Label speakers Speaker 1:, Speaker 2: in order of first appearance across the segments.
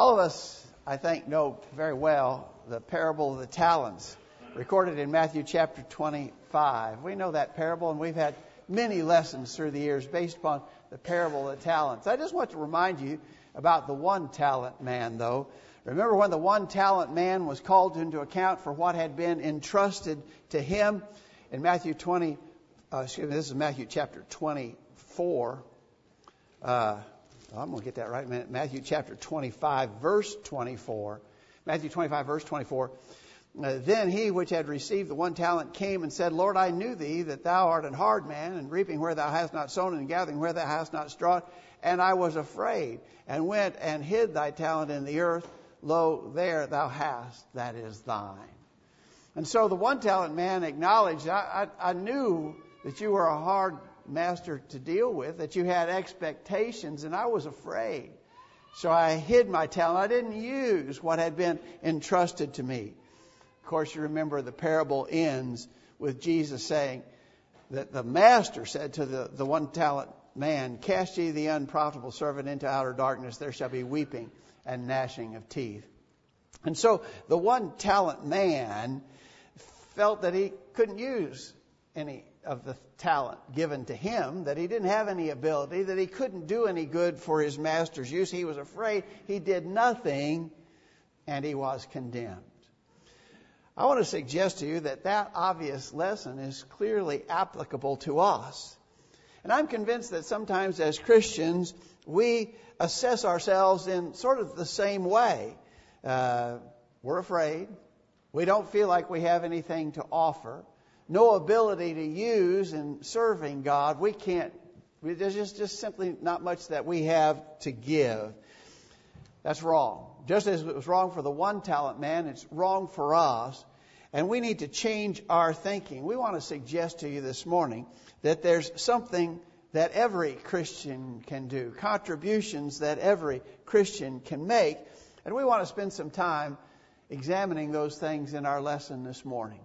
Speaker 1: All of us, I think, know very well the parable of the talents recorded in Matthew chapter 25. We know that parable, and we've had many lessons through the years based upon the parable of the talents. I just want to remind you about the one talent man, though. Remember when the one talent man was called into account for what had been entrusted to him in Matthew 20, uh, excuse me, this is Matthew chapter 24. Uh, I'm going to get that right. in Matthew chapter 25, verse 24. Matthew 25, verse 24. Uh, then he which had received the one talent came and said, Lord, I knew thee that thou art an hard man, and reaping where thou hast not sown, and gathering where thou hast not strawed. And I was afraid, and went and hid thy talent in the earth. Lo, there thou hast, that is thine. And so the one talent man acknowledged, I, I, I knew that you were a hard master to deal with, that you had expectations, and I was afraid. So I hid my talent. I didn't use what had been entrusted to me. Of course, you remember the parable ends with Jesus saying that the master said to the, the one talent man, Cast ye the unprofitable servant into outer darkness, there shall be weeping and gnashing of teeth. And so the one talent man felt that he couldn't use any of the talent given to him, that he didn't have any ability, that he couldn't do any good for his master's use. He was afraid he did nothing and he was condemned. I want to suggest to you that that obvious lesson is clearly applicable to us. And I'm convinced that sometimes as Christians, we assess ourselves in sort of the same way. Uh, we're afraid. We don't feel like we have anything to offer no ability to use in serving God. We can't, there's just, just simply not much that we have to give. That's wrong. Just as it was wrong for the one talent man, it's wrong for us. And we need to change our thinking. We want to suggest to you this morning that there's something that every Christian can do, contributions that every Christian can make. And we want to spend some time examining those things in our lesson this morning.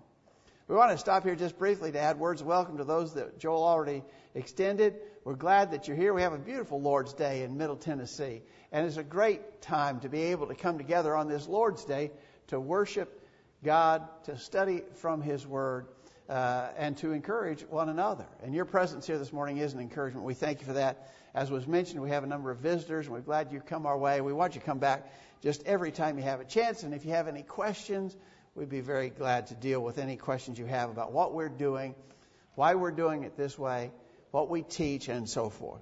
Speaker 1: We want to stop here just briefly to add words of welcome to those that Joel already extended. We're glad that you're here. We have a beautiful Lord's Day in Middle Tennessee. And it's a great time to be able to come together on this Lord's Day to worship God, to study from His Word, uh, and to encourage one another. And your presence here this morning is an encouragement. We thank you for that. As was mentioned, we have a number of visitors, and we're glad you come our way. We want you to come back just every time you have a chance. And if you have any questions, We'd be very glad to deal with any questions you have about what we're doing, why we're doing it this way, what we teach, and so forth.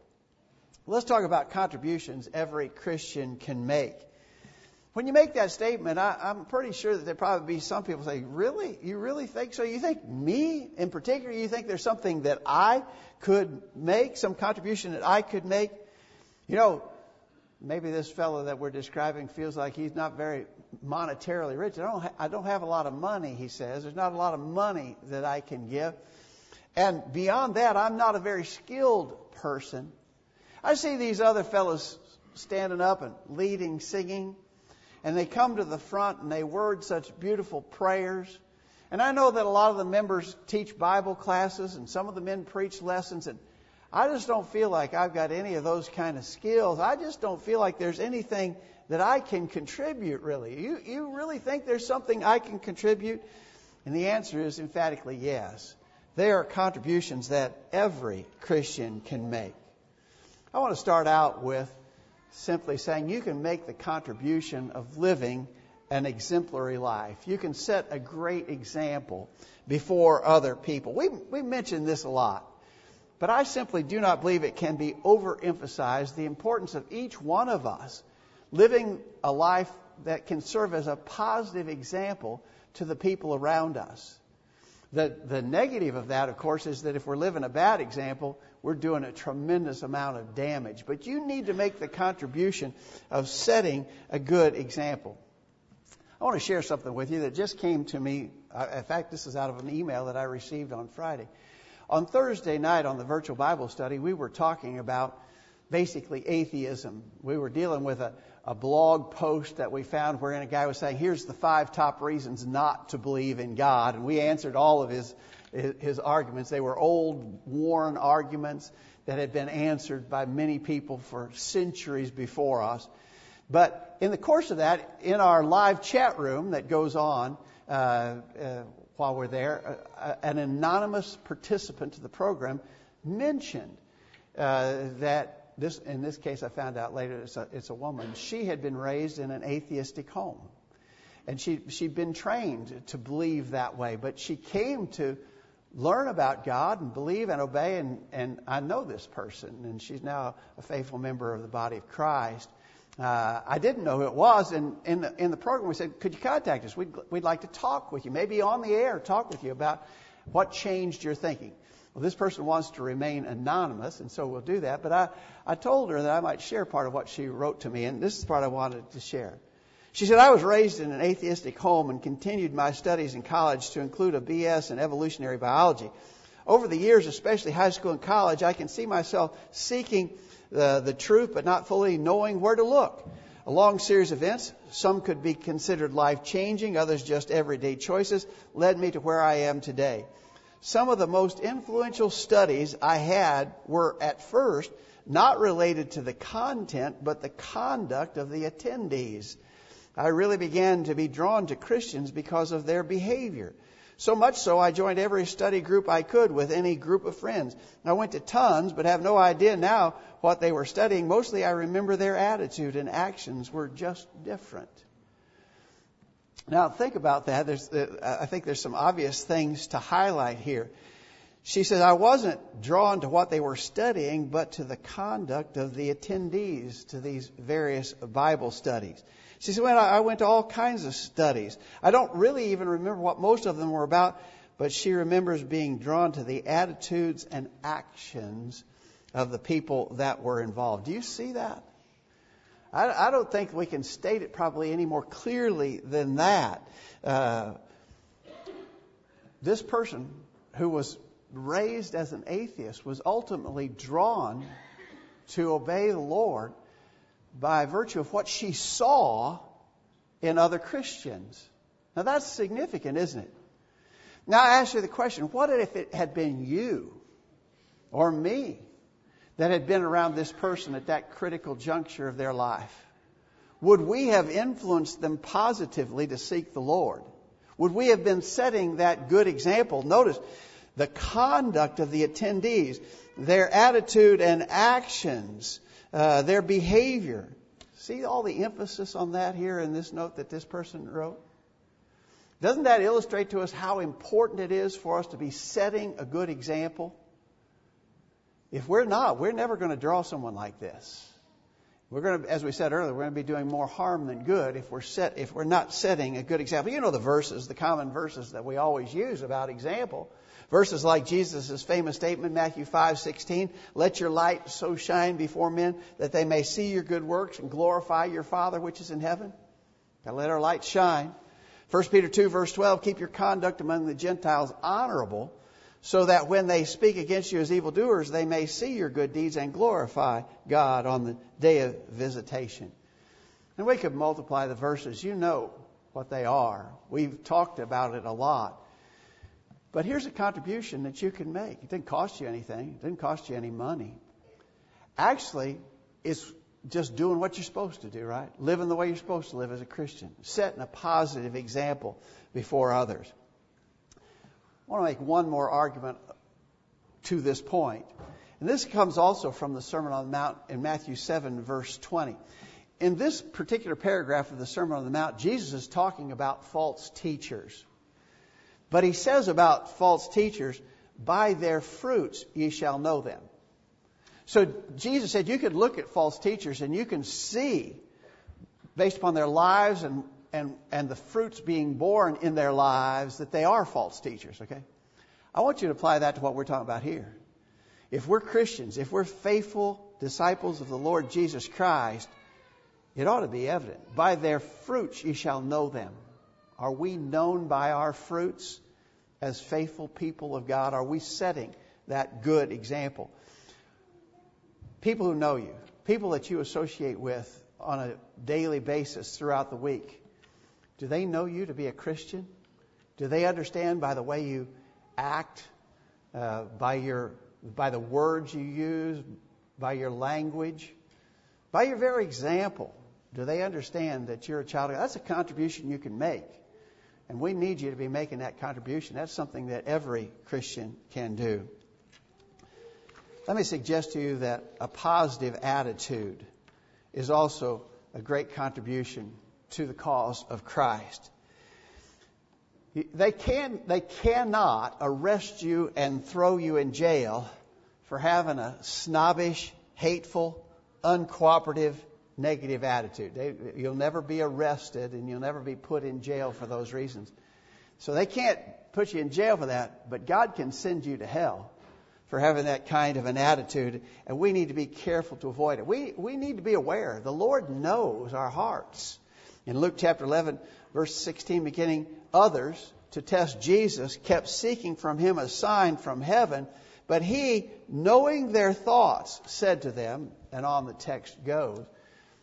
Speaker 1: Let's talk about contributions every Christian can make. When you make that statement, I, am pretty sure that there probably be some people say, "Really? You really think so? You think me in particular? You think there's something that I could make, some contribution that I could make?" You know, maybe this fellow that we're describing feels like he's not very monetarily rich. I don't, ha- I don't have a lot of money, he says. There's not a lot of money that I can give. And beyond that, I'm not a very skilled person. I see these other fellows standing up and leading, singing, and they come to the front and they word such beautiful prayers. And I know that a lot of the members teach Bible classes and some of the men preach lessons and I just don't feel like I've got any of those kind of skills. I just don't feel like there's anything that I can contribute, really. You, you really think there's something I can contribute? And the answer is emphatically yes. There are contributions that every Christian can make. I want to start out with simply saying you can make the contribution of living an exemplary life. You can set a great example before other people. We, we mentioned this a lot. But I simply do not believe it can be overemphasized the importance of each one of us living a life that can serve as a positive example to the people around us. The, the negative of that, of course, is that if we're living a bad example, we're doing a tremendous amount of damage. But you need to make the contribution of setting a good example. I want to share something with you that just came to me. In fact, this is out of an email that I received on Friday. On Thursday night on the virtual Bible study, we were talking about basically atheism. We were dealing with a, a blog post that we found wherein a guy was saying, here's the five top reasons not to believe in God. And we answered all of his, his arguments. They were old, worn arguments that had been answered by many people for centuries before us. But in the course of that, in our live chat room that goes on uh, uh, while we're there, uh, uh an anonymous participant to the program mentioned uh, that this, in this case, I found out later it's a, it's a woman. She had been raised in an atheistic home, and she she'd been trained to believe that way. But she came to learn about God and believe and obey. And, and I know this person, and she's now a faithful member of the body of Christ. Uh, I didn't know who it was, and in the, in the program we said, "Could you contact us? We'd, we'd like to talk with you, maybe on the air, talk with you about what changed your thinking." Well, this person wants to remain anonymous, and so we'll do that. But I, I told her that I might share part of what she wrote to me, and this is part I wanted to share. She said, I was raised in an atheistic home and continued my studies in college to include a BS in evolutionary biology. Over the years, especially high school and college, I can see myself seeking the, the truth but not fully knowing where to look. A long series of events, some could be considered life changing, others just everyday choices, led me to where I am today. Some of the most influential studies I had were at first not related to the content but the conduct of the attendees. I really began to be drawn to Christians because of their behavior. So much so, I joined every study group I could with any group of friends. And I went to tons, but have no idea now what they were studying. Mostly, I remember their attitude and actions were just different. Now, think about that. There's, uh, I think there's some obvious things to highlight here. She says, I wasn't drawn to what they were studying, but to the conduct of the attendees to these various Bible studies. She said, Well, I went to all kinds of studies. I don't really even remember what most of them were about, but she remembers being drawn to the attitudes and actions of the people that were involved. Do you see that? I, I don't think we can state it probably any more clearly than that. Uh, this person who was raised as an atheist was ultimately drawn to obey the Lord by virtue of what she saw in other Christians. Now that's significant, isn't it? Now I ask you the question, what if it had been you or me that had been around this person at that critical juncture of their life? Would we have influenced them positively to seek the Lord? Would we have been setting that good example? Notice the conduct of the attendees, their attitude and actions uh, their behavior. See all the emphasis on that here in this note that this person wrote? Doesn't that illustrate to us how important it is for us to be setting a good example? If we're not, we're never going to draw someone like this. We're going to, as we said earlier, we're going to be doing more harm than good if we're set, if we're not setting a good example. You know the verses, the common verses that we always use about example. Verses like Jesus' famous statement, Matthew 5, 16, let your light so shine before men that they may see your good works and glorify your Father which is in heaven. Gotta let our light shine. 1 Peter 2, verse 12, keep your conduct among the Gentiles honorable, so that when they speak against you as evildoers, they may see your good deeds and glorify God on the day of visitation. And we could multiply the verses. You know what they are. We've talked about it a lot. But here's a contribution that you can make. It didn't cost you anything. It didn't cost you any money. Actually, it's just doing what you're supposed to do, right? Living the way you're supposed to live as a Christian. Setting a positive example before others. I want to make one more argument to this point. And this comes also from the Sermon on the Mount in Matthew 7, verse 20. In this particular paragraph of the Sermon on the Mount, Jesus is talking about false teachers. But he says about false teachers, by their fruits ye shall know them. So Jesus said you could look at false teachers and you can see, based upon their lives and, and, and the fruits being born in their lives, that they are false teachers, okay? I want you to apply that to what we're talking about here. If we're Christians, if we're faithful disciples of the Lord Jesus Christ, it ought to be evident. By their fruits ye shall know them. Are we known by our fruits? as faithful people of God? Are we setting that good example? People who know you, people that you associate with on a daily basis throughout the week, do they know you to be a Christian? Do they understand by the way you act, uh, by your by the words you use, by your language, by your very example? Do they understand that you're a child of God? That's a contribution you can make. And we need you to be making that contribution. That's something that every Christian can do. Let me suggest to you that a positive attitude is also a great contribution to the cause of Christ. They, can, they cannot arrest you and throw you in jail for having a snobbish, hateful, uncooperative, negative attitude. They, you'll never be arrested and you'll never be put in jail for those reasons. So they can't put you in jail for that, but God can send you to hell for having that kind of an attitude, and we need to be careful to avoid it. We, we need to be aware. The Lord knows our hearts. In Luke chapter 11, verse 16, beginning, others, to test Jesus, kept seeking from him a sign from heaven, but he, knowing their thoughts, said to them, and on the text goes,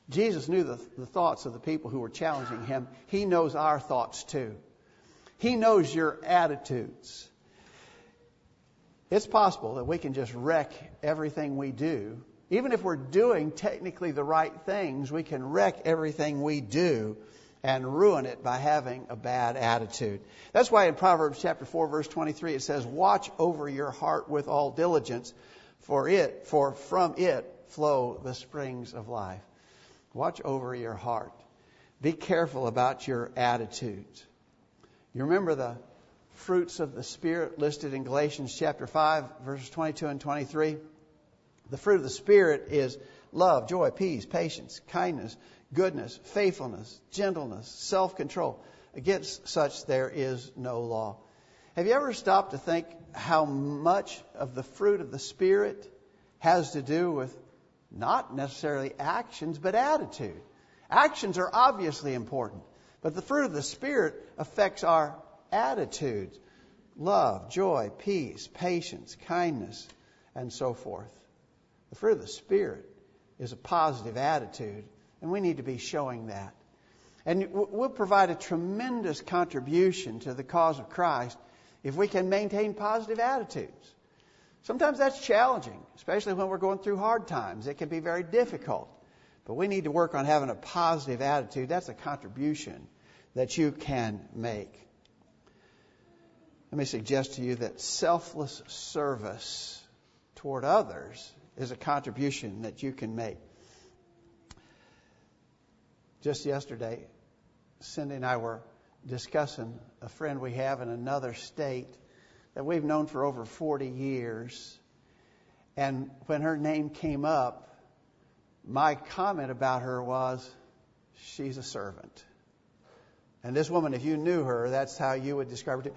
Speaker 1: Jesus knew the, the thoughts of the people who were challenging him. He knows our thoughts too. He knows your attitudes. It's possible that we can just wreck everything we do. Even if we're doing technically the right things, we can wreck everything we do and ruin it by having a bad attitude. That's why in Proverbs chapter 4 verse 23 it says, "Watch over your heart with all diligence, for it for from it flow the springs of life." Watch over your heart. Be careful about your attitudes. You remember the fruits of the Spirit listed in Galatians chapter 5, verses 22 and 23. The fruit of the Spirit is love, joy, peace, patience, kindness, goodness, faithfulness, gentleness, self control. Against such there is no law. Have you ever stopped to think how much of the fruit of the Spirit has to do with not necessarily actions, but attitude? Actions are obviously important, but the fruit of the Spirit affects our attitudes love, joy, peace, patience, kindness, and so forth. The fruit of the Spirit is a positive attitude, and we need to be showing that. And we'll provide a tremendous contribution to the cause of Christ if we can maintain positive attitudes. Sometimes that's challenging, especially when we're going through hard times. It can be very difficult. But we need to work on having a positive attitude. That's a contribution that you can make. Let me suggest to you that selfless service toward others is a contribution that you can make. Just yesterday, Cindy and I were discussing a friend we have in another state that we've known for over 40 years. And when her name came up, my comment about her was, she's a servant. And this woman, if you knew her, that's how you would describe her.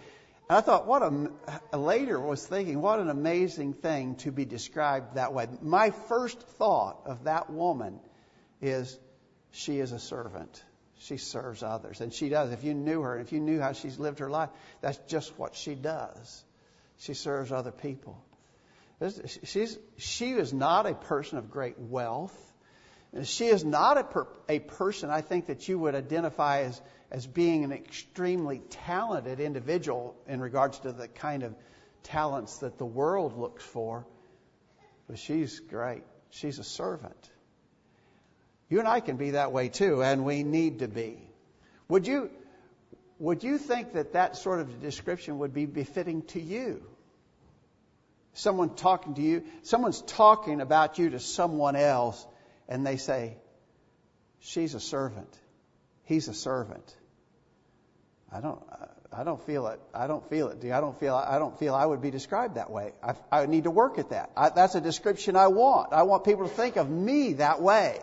Speaker 1: And I thought, what a, later was thinking, what an amazing thing to be described that way. My first thought of that woman is she is a servant. She serves others. And she does. If you knew her, if you knew how she's lived her life, that's just what she does. She serves other people. She's, she is not a person of great wealth. She is not a, per, a person, I think, that you would identify as, as being an extremely talented individual in regards to the kind of talents that the world looks for. But she's great. She's a servant. You and I can be that way too, and we need to be. Would you, would you think that that sort of description would be befitting to you? Someone talking to you, someone's talking about you to someone else, and they say, She's a servant. He's a servant. I don't, I don't feel it. I don't feel it. I don't feel, I don't feel I would be described that way. I, I need to work at that. I, that's a description I want. I want people to think of me that way.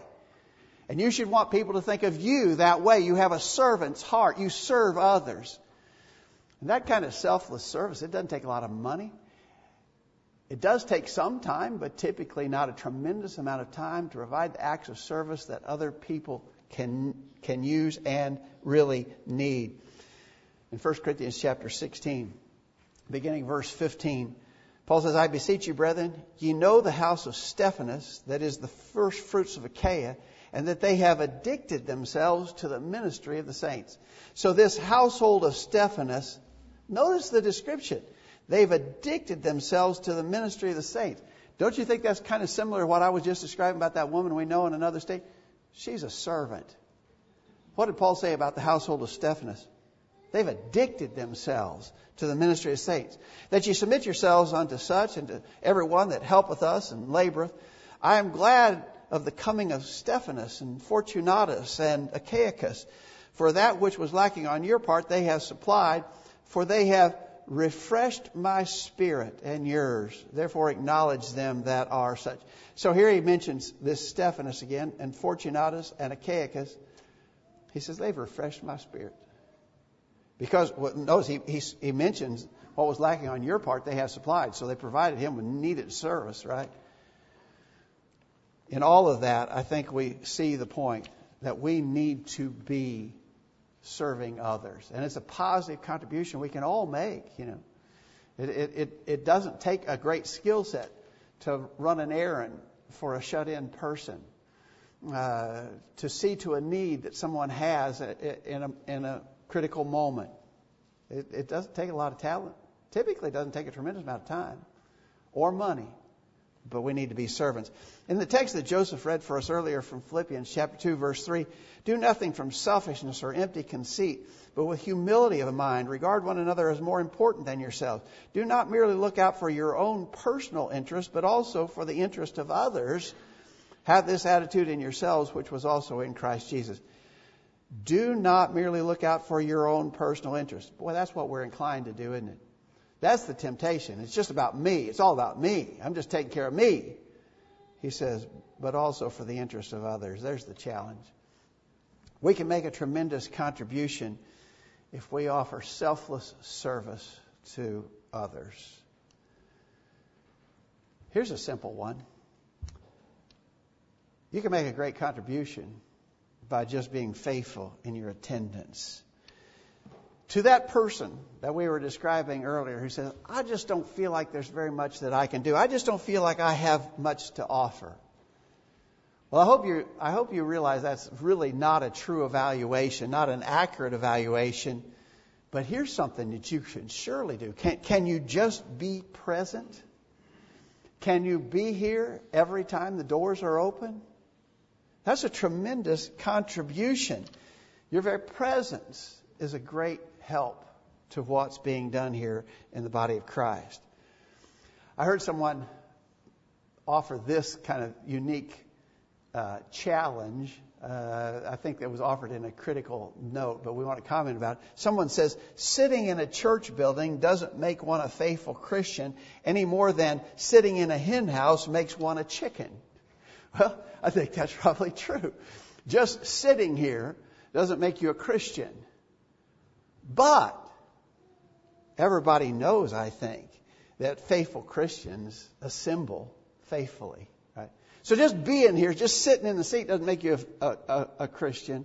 Speaker 1: And you should want people to think of you that way. You have a servant's heart. You serve others. And that kind of selfless service, it doesn't take a lot of money. It does take some time, but typically not a tremendous amount of time to provide the acts of service that other people can, can use and really need in 1 Corinthians chapter 16, beginning verse 15. Paul says, I beseech you, brethren, ye know the house of Stephanas, that is the first fruits of Achaia, and that they have addicted themselves to the ministry of the saints. So this household of Stephanas, notice the description. They've addicted themselves to the ministry of the saints. Don't you think that's kind of similar to what I was just describing about that woman we know in another state? She's a servant. What did Paul say about the household of Stephanas? They've addicted themselves to the ministry of saints. That you submit yourselves unto such and to every one that helpeth us and laboreth. I am glad of the coming of Stephanas and Fortunatus and Achaicus, for that which was lacking on your part they have supplied, for they have refreshed my spirit and yours. Therefore acknowledge them that are such. So here he mentions this Stephanas again, and Fortunatus and Achaicus. He says, they've refreshed my spirit. Because, well, notice he, he, he mentions what was lacking on your part, they have supplied. So they provided him with needed service, right? In all of that, I think we see the point that we need to be serving others. And it's a positive contribution we can all make, you know. It, it, it, it doesn't take a great skill set to run an errand for a shut in person, uh, to see to a need that someone has in a, in a critical moment. It, it doesn't take a lot of talent. Typically, it doesn't take a tremendous amount of time or money, but we need to be servants. In the text that Joseph read for us earlier from Philippians chapter 2 verse 3, do nothing from selfishness or empty conceit, but with humility of mind regard one another as more important than yourselves. Do not merely look out for your own personal interest, but also for the interest of others. Have this attitude in yourselves which was also in Christ Jesus. Do not merely look out for your own personal interest. Boy, that's what we're inclined to do, isn't it? That's the temptation. It's just about me. It's all about me. I'm just taking care of me. He says, but also for the interest of others. There's the challenge. We can make a tremendous contribution if we offer selfless service to others. Here's a simple one. You can make a great contribution by just being faithful in your attendance. To that person that we were describing earlier who says, I just don't feel like there's very much that I can do. I just don't feel like I have much to offer. Well, I hope you, I hope you realize that's really not a true evaluation, not an accurate evaluation. But here's something that you should surely do. Can, can you just be present? Can you be here every time the doors are open? That's a tremendous contribution. Your very presence is a great help to what's being done here in the body of Christ. I heard someone offer this kind of unique uh, challenge. Uh, I think that was offered in a critical note, but we want to comment about it. Someone says, sitting in a church building doesn't make one a faithful Christian any more than sitting in a hen house makes one a chicken. Well, I think that's probably true. Just sitting here doesn't make you a Christian. But everybody knows, I think, that faithful Christians assemble faithfully. Right? So just being here, just sitting in the seat doesn't make you a, a, a Christian.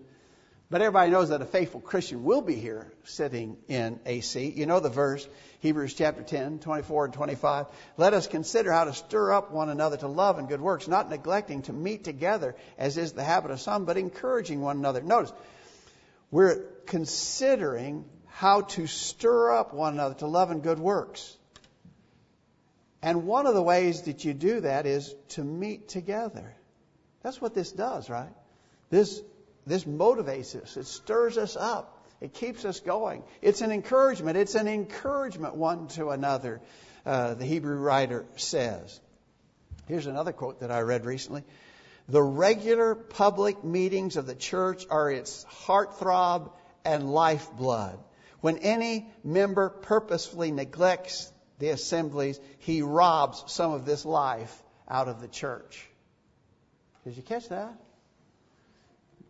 Speaker 1: But everybody knows that a faithful Christian will be here sitting in a seat. You know the verse, Hebrews chapter 10, 24 and 25. Let us consider how to stir up one another to love and good works, not neglecting to meet together as is the habit of some, but encouraging one another. Notice, we're considering how to stir up one another to love and good works. And one of the ways that you do that is to meet together. That's what this does, right? This this motivates us. It stirs us up. It keeps us going. It's an encouragement. It's an encouragement one to another, uh, the Hebrew writer says. Here's another quote that I read recently. The regular public meetings of the church are its heartthrob and lifeblood. When any member purposefully neglects the assemblies, he robs some of this life out of the church. Did you catch that?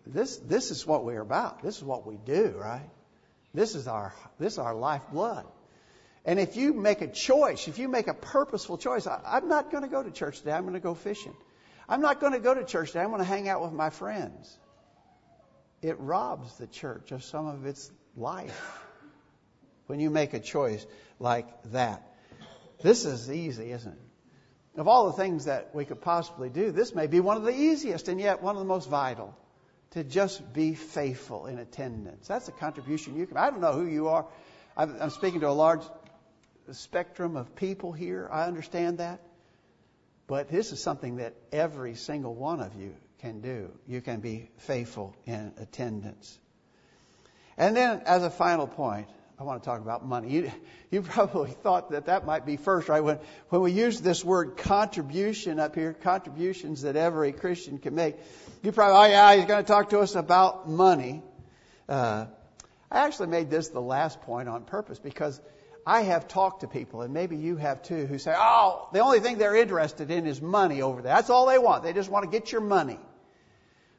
Speaker 1: this, this is what we're about. This is what we do, right? This is our, this is our lifeblood. And if you make a choice, if you make a purposeful choice, I, I'm not going to go to church today. I'm going to go fishing. I'm not going to go to church today. I'm going to hang out with my friends. It robs the church of some of its life when you make a choice like that. This is easy, isn't it? Of all the things that we could possibly do, this may be one of the easiest and yet one of the most vital to just be faithful in attendance. That's a contribution you can. I don't know who you are. I'm speaking to a large spectrum of people here. I understand that. But this is something that every single one of you can do. You can be faithful in attendance. And then, as a final point, I want to talk about money. You, you probably thought that that might be first, right? When, when we use this word contribution up here, contributions that every Christian can make, you probably, oh yeah, he's going to talk to us about money. Uh, I actually made this the last point on purpose because I have talked to people, and maybe you have too, who say, oh, the only thing they're interested in is money over there. That's all they want. They just want to get your money.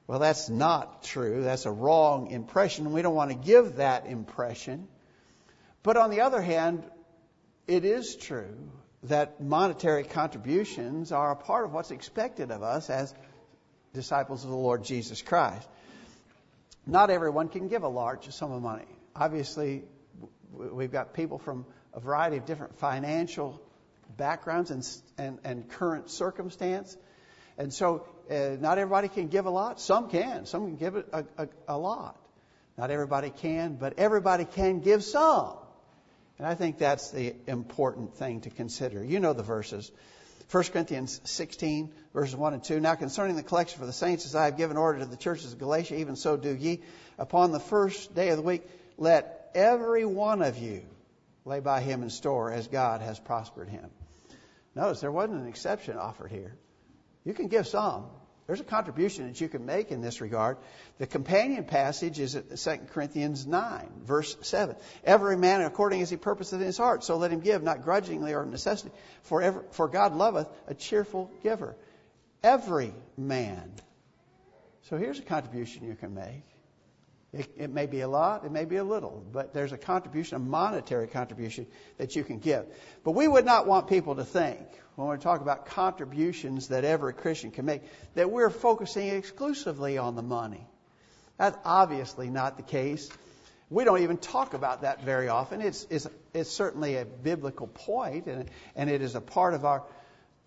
Speaker 1: Well, that's not true. That's a wrong impression. We don't want to give that impression. But on the other hand, it is true that monetary contributions are a part of what's expected of us as disciples of the Lord Jesus Christ. Not everyone can give a large sum of money. Obviously, we've got people from a variety of different financial backgrounds and, and, and current circumstance. And so, uh, not everybody can give a lot. Some can. Some can give a, a, a lot. Not everybody can, but everybody can give some. And I think that's the important thing to consider. You know the verses. 1 Corinthians 16, verses 1 and 2. Now concerning the collection for the saints, as I have given order to the churches of Galatia, even so do ye. Upon the first day of the week, let every one of you lay by him in store as God has prospered him. Notice there wasn't an exception offered here. You can give some, there's a contribution that you can make in this regard. The companion passage is at 2 Corinthians 9, verse 7. Every man according as he purposeth in his heart, so let him give, not grudgingly or of necessity. For, ever, for God loveth a cheerful giver. Every man. So here's a contribution you can make. It, it, may be a lot, it may be a little, but there's a contribution, a monetary contribution that you can give. But we would not want people to think, when we talk about contributions that every Christian can make, that we're focusing exclusively on the money. That's obviously not the case. We don't even talk about that very often. It's, it's, it's certainly a biblical point, and, and it is a part of our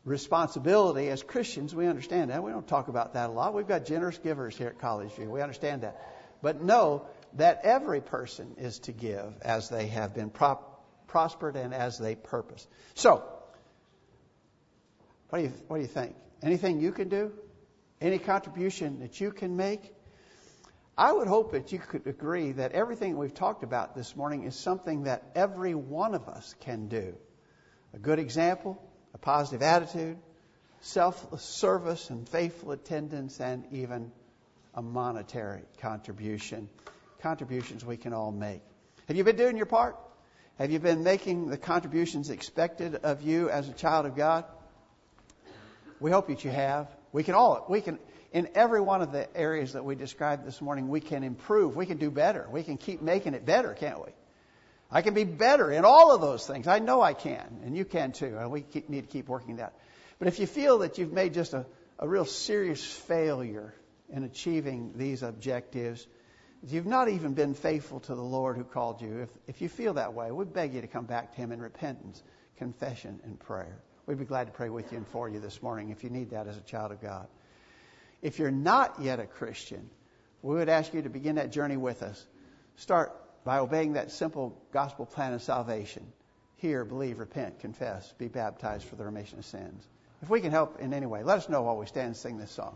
Speaker 1: responsibility as Christians. We understand that. We don't talk about that a lot. We've got generous givers here at College View. We understand that. But know that every person is to give as they have been prospered and as they purpose. So, what do you, what do you think? Anything you can do? Any contribution that you can make? I would hope that you could agree that everything we've talked about this morning is something that every one of us can do. A good example, a positive attitude, selfless service and faithful attendance, and even a monetary contribution. Contributions we can all make. Have you been doing your part? Have you been making the contributions expected of you as a child of God? We hope that you have. We can all, we can, in every one of the areas that we described this morning, we can improve. We can do better. We can keep making it better, can't we? I can be better in all of those things. I know I can, and you can too. And we keep, need to keep working that. But if you feel that you've made just a, a real serious failure in achieving these objectives, you've not even been faithful to the Lord who called you, if, if you feel that way, we beg you to come back to Him in repentance, confession, and prayer. We'd be glad to pray with you and for you this morning if you need that as a child of God. If you're not yet a Christian, we would ask you to begin that journey with us. Start by obeying that simple gospel plan of salvation. Hear, believe, repent, confess, be baptized for the remission of sins. If we can help in any way, let us know while we stand and sing this song.